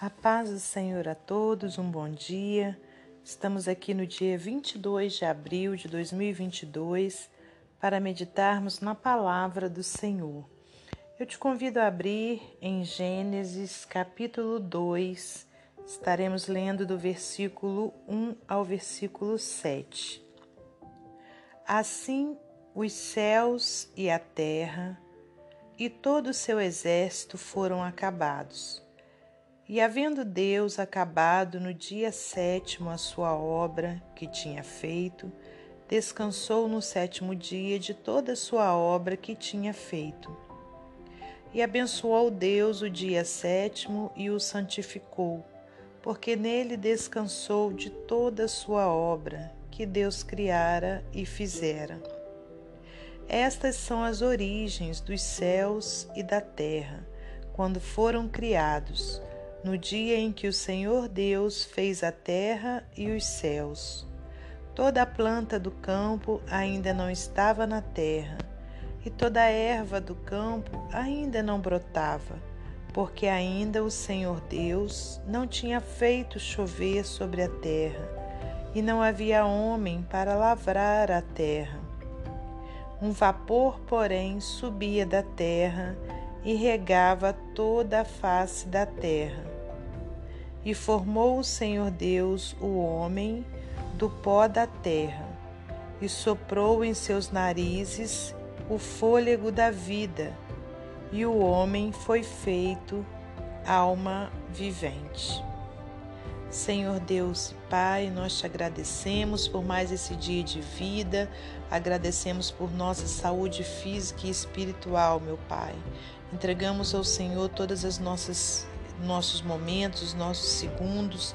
A paz do Senhor a todos, um bom dia. Estamos aqui no dia 22 de abril de 2022 para meditarmos na palavra do Senhor. Eu te convido a abrir em Gênesis capítulo 2. Estaremos lendo do versículo 1 ao versículo 7. Assim os céus e a terra e todo o seu exército foram acabados e havendo Deus acabado no dia sétimo a sua obra que tinha feito, descansou no sétimo dia de toda a sua obra que tinha feito. E abençoou Deus o dia sétimo e o santificou, porque nele descansou de toda a sua obra que Deus criara e fizera. Estas são as origens dos céus e da terra, quando foram criados no dia em que o Senhor Deus fez a terra e os céus. Toda a planta do campo ainda não estava na terra, e toda a erva do campo ainda não brotava, porque ainda o Senhor Deus não tinha feito chover sobre a terra, e não havia homem para lavrar a terra. Um vapor, porém, subia da terra e regava toda a face da terra. E formou o Senhor Deus o homem do pó da terra, e soprou em seus narizes o fôlego da vida, e o homem foi feito alma vivente. Senhor Deus Pai, nós te agradecemos por mais esse dia de vida, agradecemos por nossa saúde física e espiritual, meu Pai. Entregamos ao Senhor todas as nossas nossos momentos, nossos segundos,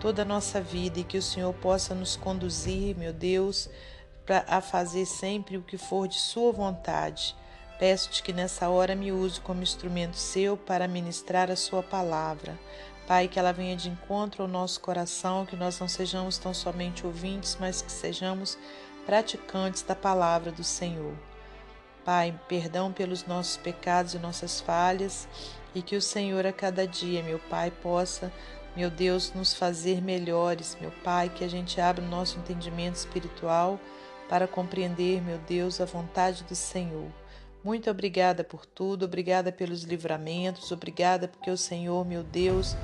toda a nossa vida e que o Senhor possa nos conduzir, meu Deus, para a fazer sempre o que for de sua vontade. Peço-te que nessa hora me use como instrumento seu para ministrar a sua palavra. Pai, que ela venha de encontro ao nosso coração, que nós não sejamos tão somente ouvintes, mas que sejamos praticantes da palavra do Senhor. Pai, perdão pelos nossos pecados e nossas falhas, e que o Senhor a cada dia, meu Pai, possa, meu Deus, nos fazer melhores, meu Pai, que a gente abra o nosso entendimento espiritual para compreender, meu Deus, a vontade do Senhor. Muito obrigada por tudo, obrigada pelos livramentos, obrigada porque o Senhor, meu Deus,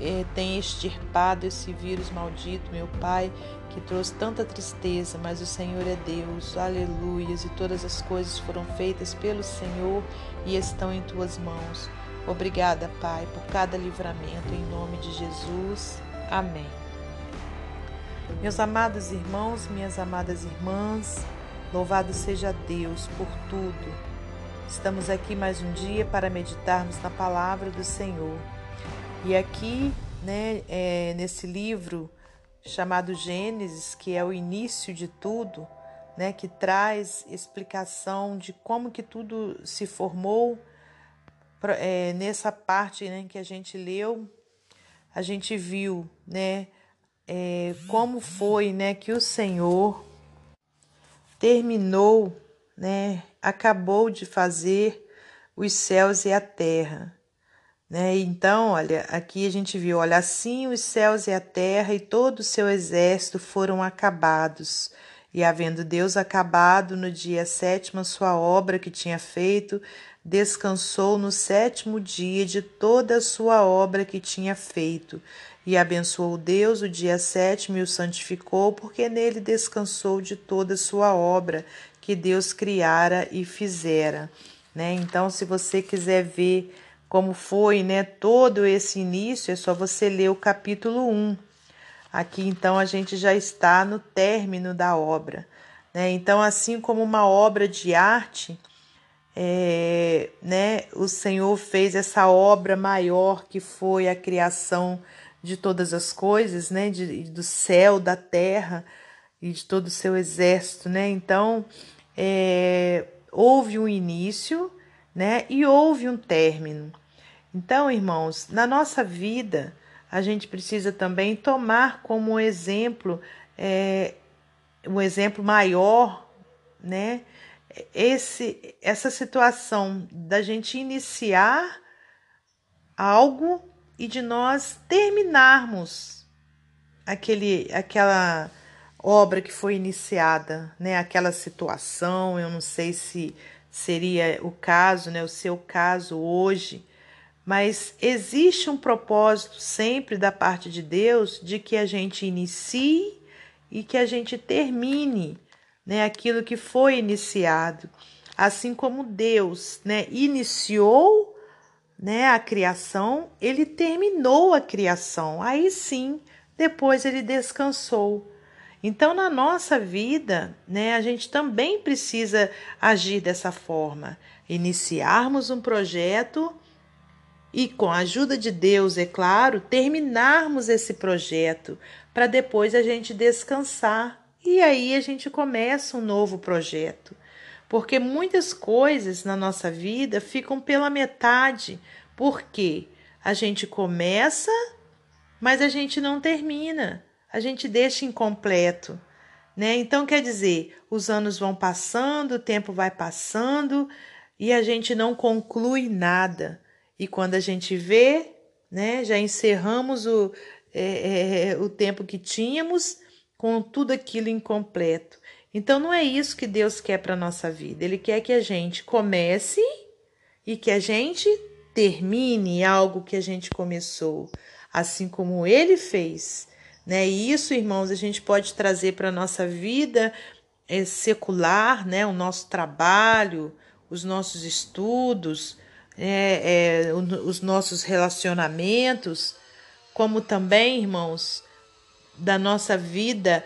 eh, tem extirpado esse vírus maldito, meu Pai, que trouxe tanta tristeza, mas o Senhor é Deus, aleluias, e todas as coisas foram feitas pelo Senhor e estão em tuas mãos. Obrigada, Pai, por cada livramento, em nome de Jesus. Amém. Meus amados irmãos, minhas amadas irmãs, louvado seja Deus por tudo Estamos aqui mais um dia para meditarmos na palavra do Senhor. E aqui, né, é, nesse livro chamado Gênesis, que é o início de tudo, né, que traz explicação de como que tudo se formou. É, nessa parte né, que a gente leu, a gente viu, né, é, como foi, né, que o Senhor terminou né, acabou de fazer os céus e a terra. Né? Então, olha, aqui a gente viu, olha, assim os céus e a terra e todo o seu exército foram acabados. E havendo Deus acabado no dia sétimo sua obra que tinha feito, descansou no sétimo dia de toda a sua obra que tinha feito. E abençoou Deus o dia sétimo e o santificou, porque nele descansou de toda a sua obra que Deus criara e fizera, né? Então, se você quiser ver como foi, né, todo esse início, é só você ler o capítulo 1. Aqui, então, a gente já está no término da obra, né? Então, assim como uma obra de arte, é, né, o Senhor fez essa obra maior que foi a criação de todas as coisas, né, de, do céu, da terra e de todo o seu exército, né? Então, é, houve um início né, e houve um término. Então, irmãos, na nossa vida, a gente precisa também tomar como exemplo, é, um exemplo maior, né? Esse, essa situação da gente iniciar algo e de nós terminarmos aquele, aquela obra que foi iniciada, né? Aquela situação, eu não sei se seria o caso, né? O seu caso hoje, mas existe um propósito sempre da parte de Deus de que a gente inicie e que a gente termine, né? Aquilo que foi iniciado, assim como Deus, né? Iniciou né, a criação, ele terminou a criação. Aí sim, depois ele descansou. Então, na nossa vida, né, a gente também precisa agir dessa forma, iniciarmos um projeto e, com a ajuda de Deus, é claro, terminarmos esse projeto para depois a gente descansar e aí a gente começa um novo projeto porque muitas coisas na nossa vida ficam pela metade, porque a gente começa, mas a gente não termina, a gente deixa incompleto. Né? Então, quer dizer, os anos vão passando, o tempo vai passando e a gente não conclui nada. E quando a gente vê, né, já encerramos o, é, é, o tempo que tínhamos com tudo aquilo incompleto. Então não é isso que Deus quer para nossa vida. Ele quer que a gente comece e que a gente termine algo que a gente começou, assim como ele fez. Né? E isso, irmãos, a gente pode trazer para nossa vida é, secular, né? o nosso trabalho, os nossos estudos, é, é, os nossos relacionamentos, como também, irmãos, da nossa vida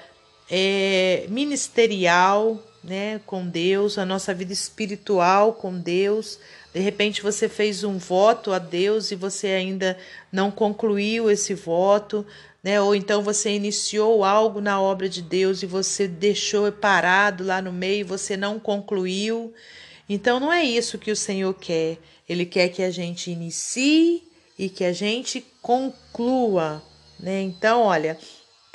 é, ministerial, né, com Deus, a nossa vida espiritual com Deus. De repente você fez um voto a Deus e você ainda não concluiu esse voto, né? Ou então você iniciou algo na obra de Deus e você deixou parado lá no meio, você não concluiu. Então não é isso que o Senhor quer. Ele quer que a gente inicie e que a gente conclua, né? Então, olha,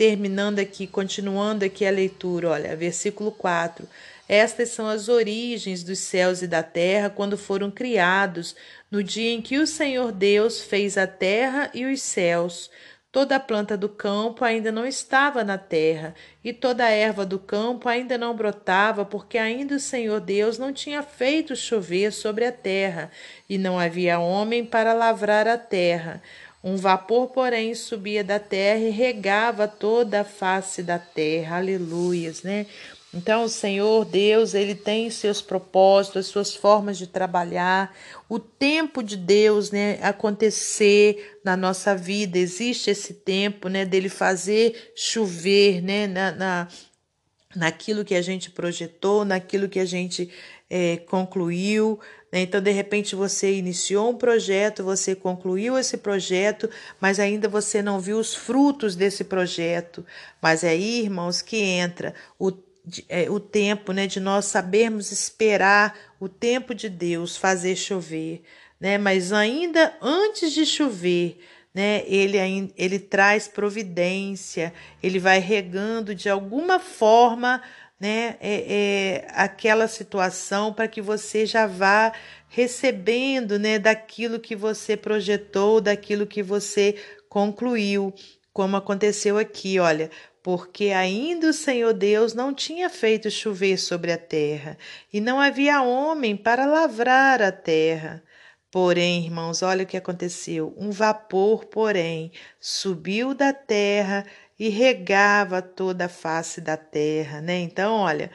terminando aqui, continuando aqui a leitura, olha, versículo 4. Estas são as origens dos céus e da terra quando foram criados, no dia em que o Senhor Deus fez a terra e os céus. Toda a planta do campo ainda não estava na terra, e toda a erva do campo ainda não brotava, porque ainda o Senhor Deus não tinha feito chover sobre a terra, e não havia homem para lavrar a terra. Um vapor, porém, subia da terra e regava toda a face da terra. Aleluias, né? Então, o Senhor Deus, ele tem seus propósitos, as suas formas de trabalhar, o tempo de Deus, né, acontecer na nossa vida. Existe esse tempo, né, dele fazer chover, né, na, na naquilo que a gente projetou, naquilo que a gente é, concluiu. Né? Então, de repente, você iniciou um projeto, você concluiu esse projeto, mas ainda você não viu os frutos desse projeto. Mas é aí, irmãos, que entra o é, o tempo, né, de nós sabermos esperar o tempo de Deus fazer chover, né? Mas ainda antes de chover, né, ele ele traz providência, ele vai regando de alguma forma né, é, é, aquela situação para que você já vá recebendo né, daquilo que você projetou, daquilo que você concluiu, como aconteceu aqui, olha, porque ainda o Senhor Deus não tinha feito chover sobre a terra, e não havia homem para lavrar a terra. Porém, irmãos, olha o que aconteceu: um vapor, porém, subiu da terra e regava toda a face da terra, né? Então, olha,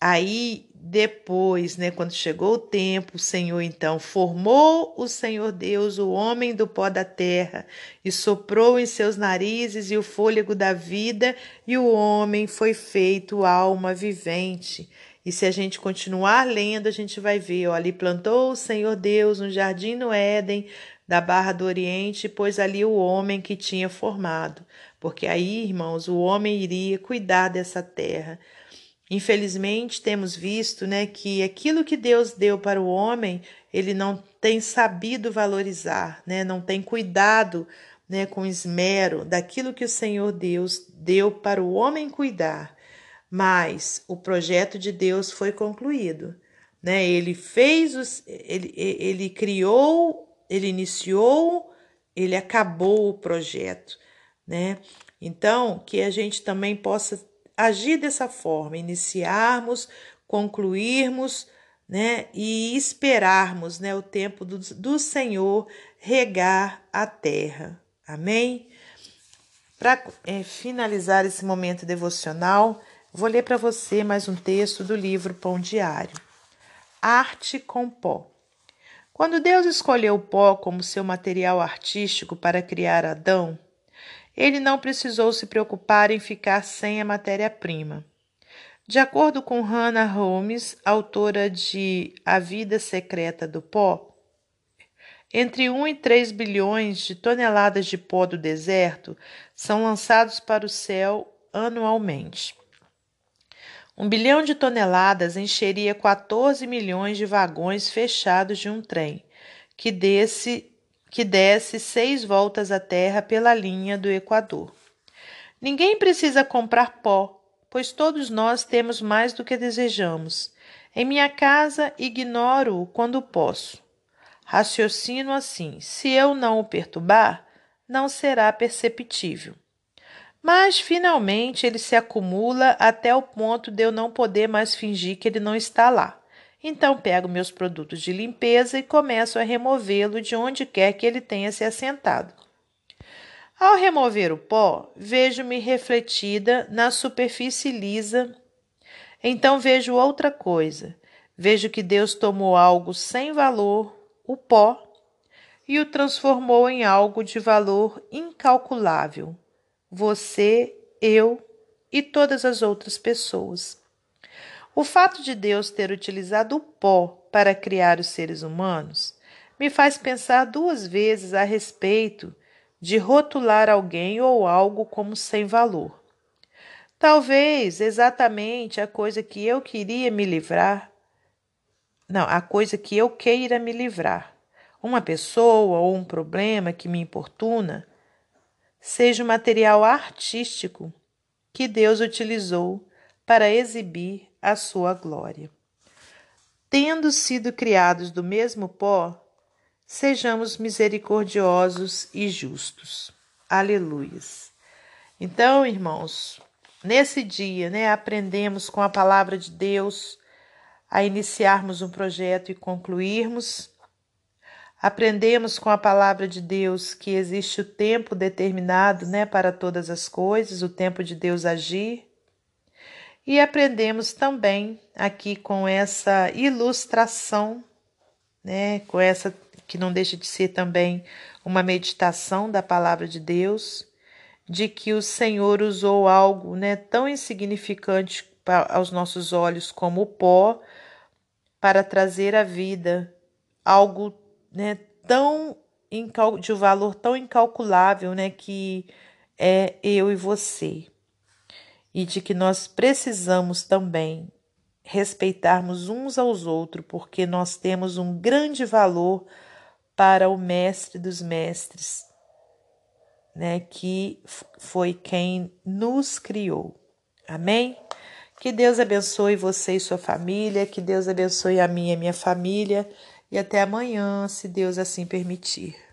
aí depois, né, quando chegou o tempo, o Senhor então formou o Senhor Deus o homem do pó da terra e soprou em seus narizes e o fôlego da vida, e o homem foi feito alma vivente. E se a gente continuar lendo, a gente vai ver, ó, ali plantou o Senhor Deus um jardim no Éden, da Barra do Oriente, pois ali o homem que tinha formado porque aí, irmãos, o homem iria cuidar dessa terra. Infelizmente, temos visto né, que aquilo que Deus deu para o homem, ele não tem sabido valorizar, né, não tem cuidado né, com esmero daquilo que o Senhor Deus deu para o homem cuidar. Mas o projeto de Deus foi concluído. Né? Ele fez os, ele, ele criou, ele iniciou ele acabou o projeto, né? Então, que a gente também possa agir dessa forma, iniciarmos, concluirmos, né? E esperarmos, né? O tempo do, do Senhor regar a terra. Amém? Para é, finalizar esse momento devocional, vou ler para você mais um texto do livro Pão Diário. Arte com pó. Quando Deus escolheu o pó como seu material artístico para criar Adão, ele não precisou se preocupar em ficar sem a matéria-prima. De acordo com Hannah Holmes, autora de A Vida Secreta do Pó, entre 1 e 3 bilhões de toneladas de pó do deserto são lançados para o céu anualmente. Um bilhão de toneladas encheria 14 milhões de vagões fechados de um trem, que desce, que desce seis voltas à Terra pela linha do Equador. Ninguém precisa comprar pó, pois todos nós temos mais do que desejamos. Em minha casa, ignoro-o quando posso. Raciocino assim: se eu não o perturbar, não será perceptível. Mas finalmente ele se acumula até o ponto de eu não poder mais fingir que ele não está lá. Então pego meus produtos de limpeza e começo a removê-lo de onde quer que ele tenha se assentado. Ao remover o pó, vejo-me refletida na superfície lisa. Então vejo outra coisa. Vejo que Deus tomou algo sem valor, o pó, e o transformou em algo de valor incalculável você, eu e todas as outras pessoas. O fato de Deus ter utilizado o pó para criar os seres humanos me faz pensar duas vezes a respeito de rotular alguém ou algo como sem valor. Talvez exatamente a coisa que eu queria me livrar, não, a coisa que eu queira me livrar, uma pessoa ou um problema que me importuna, seja o material artístico que Deus utilizou para exibir a sua glória. Tendo sido criados do mesmo pó, sejamos misericordiosos e justos. Aleluias. Então, irmãos, nesse dia, né, aprendemos com a palavra de Deus a iniciarmos um projeto e concluirmos Aprendemos com a palavra de Deus que existe o tempo determinado né, para todas as coisas, o tempo de Deus agir. E aprendemos também aqui com essa ilustração, né, com essa que não deixa de ser também uma meditação da palavra de Deus, de que o Senhor usou algo né, tão insignificante aos nossos olhos como o pó para trazer à vida algo né, tão de um valor tão incalculável, né, que é eu e você. E de que nós precisamos também respeitarmos uns aos outros, porque nós temos um grande valor para o mestre dos mestres, né, que foi quem nos criou. Amém? Que Deus abençoe você e sua família, que Deus abençoe a minha e a minha família e até amanhã, se Deus assim permitir.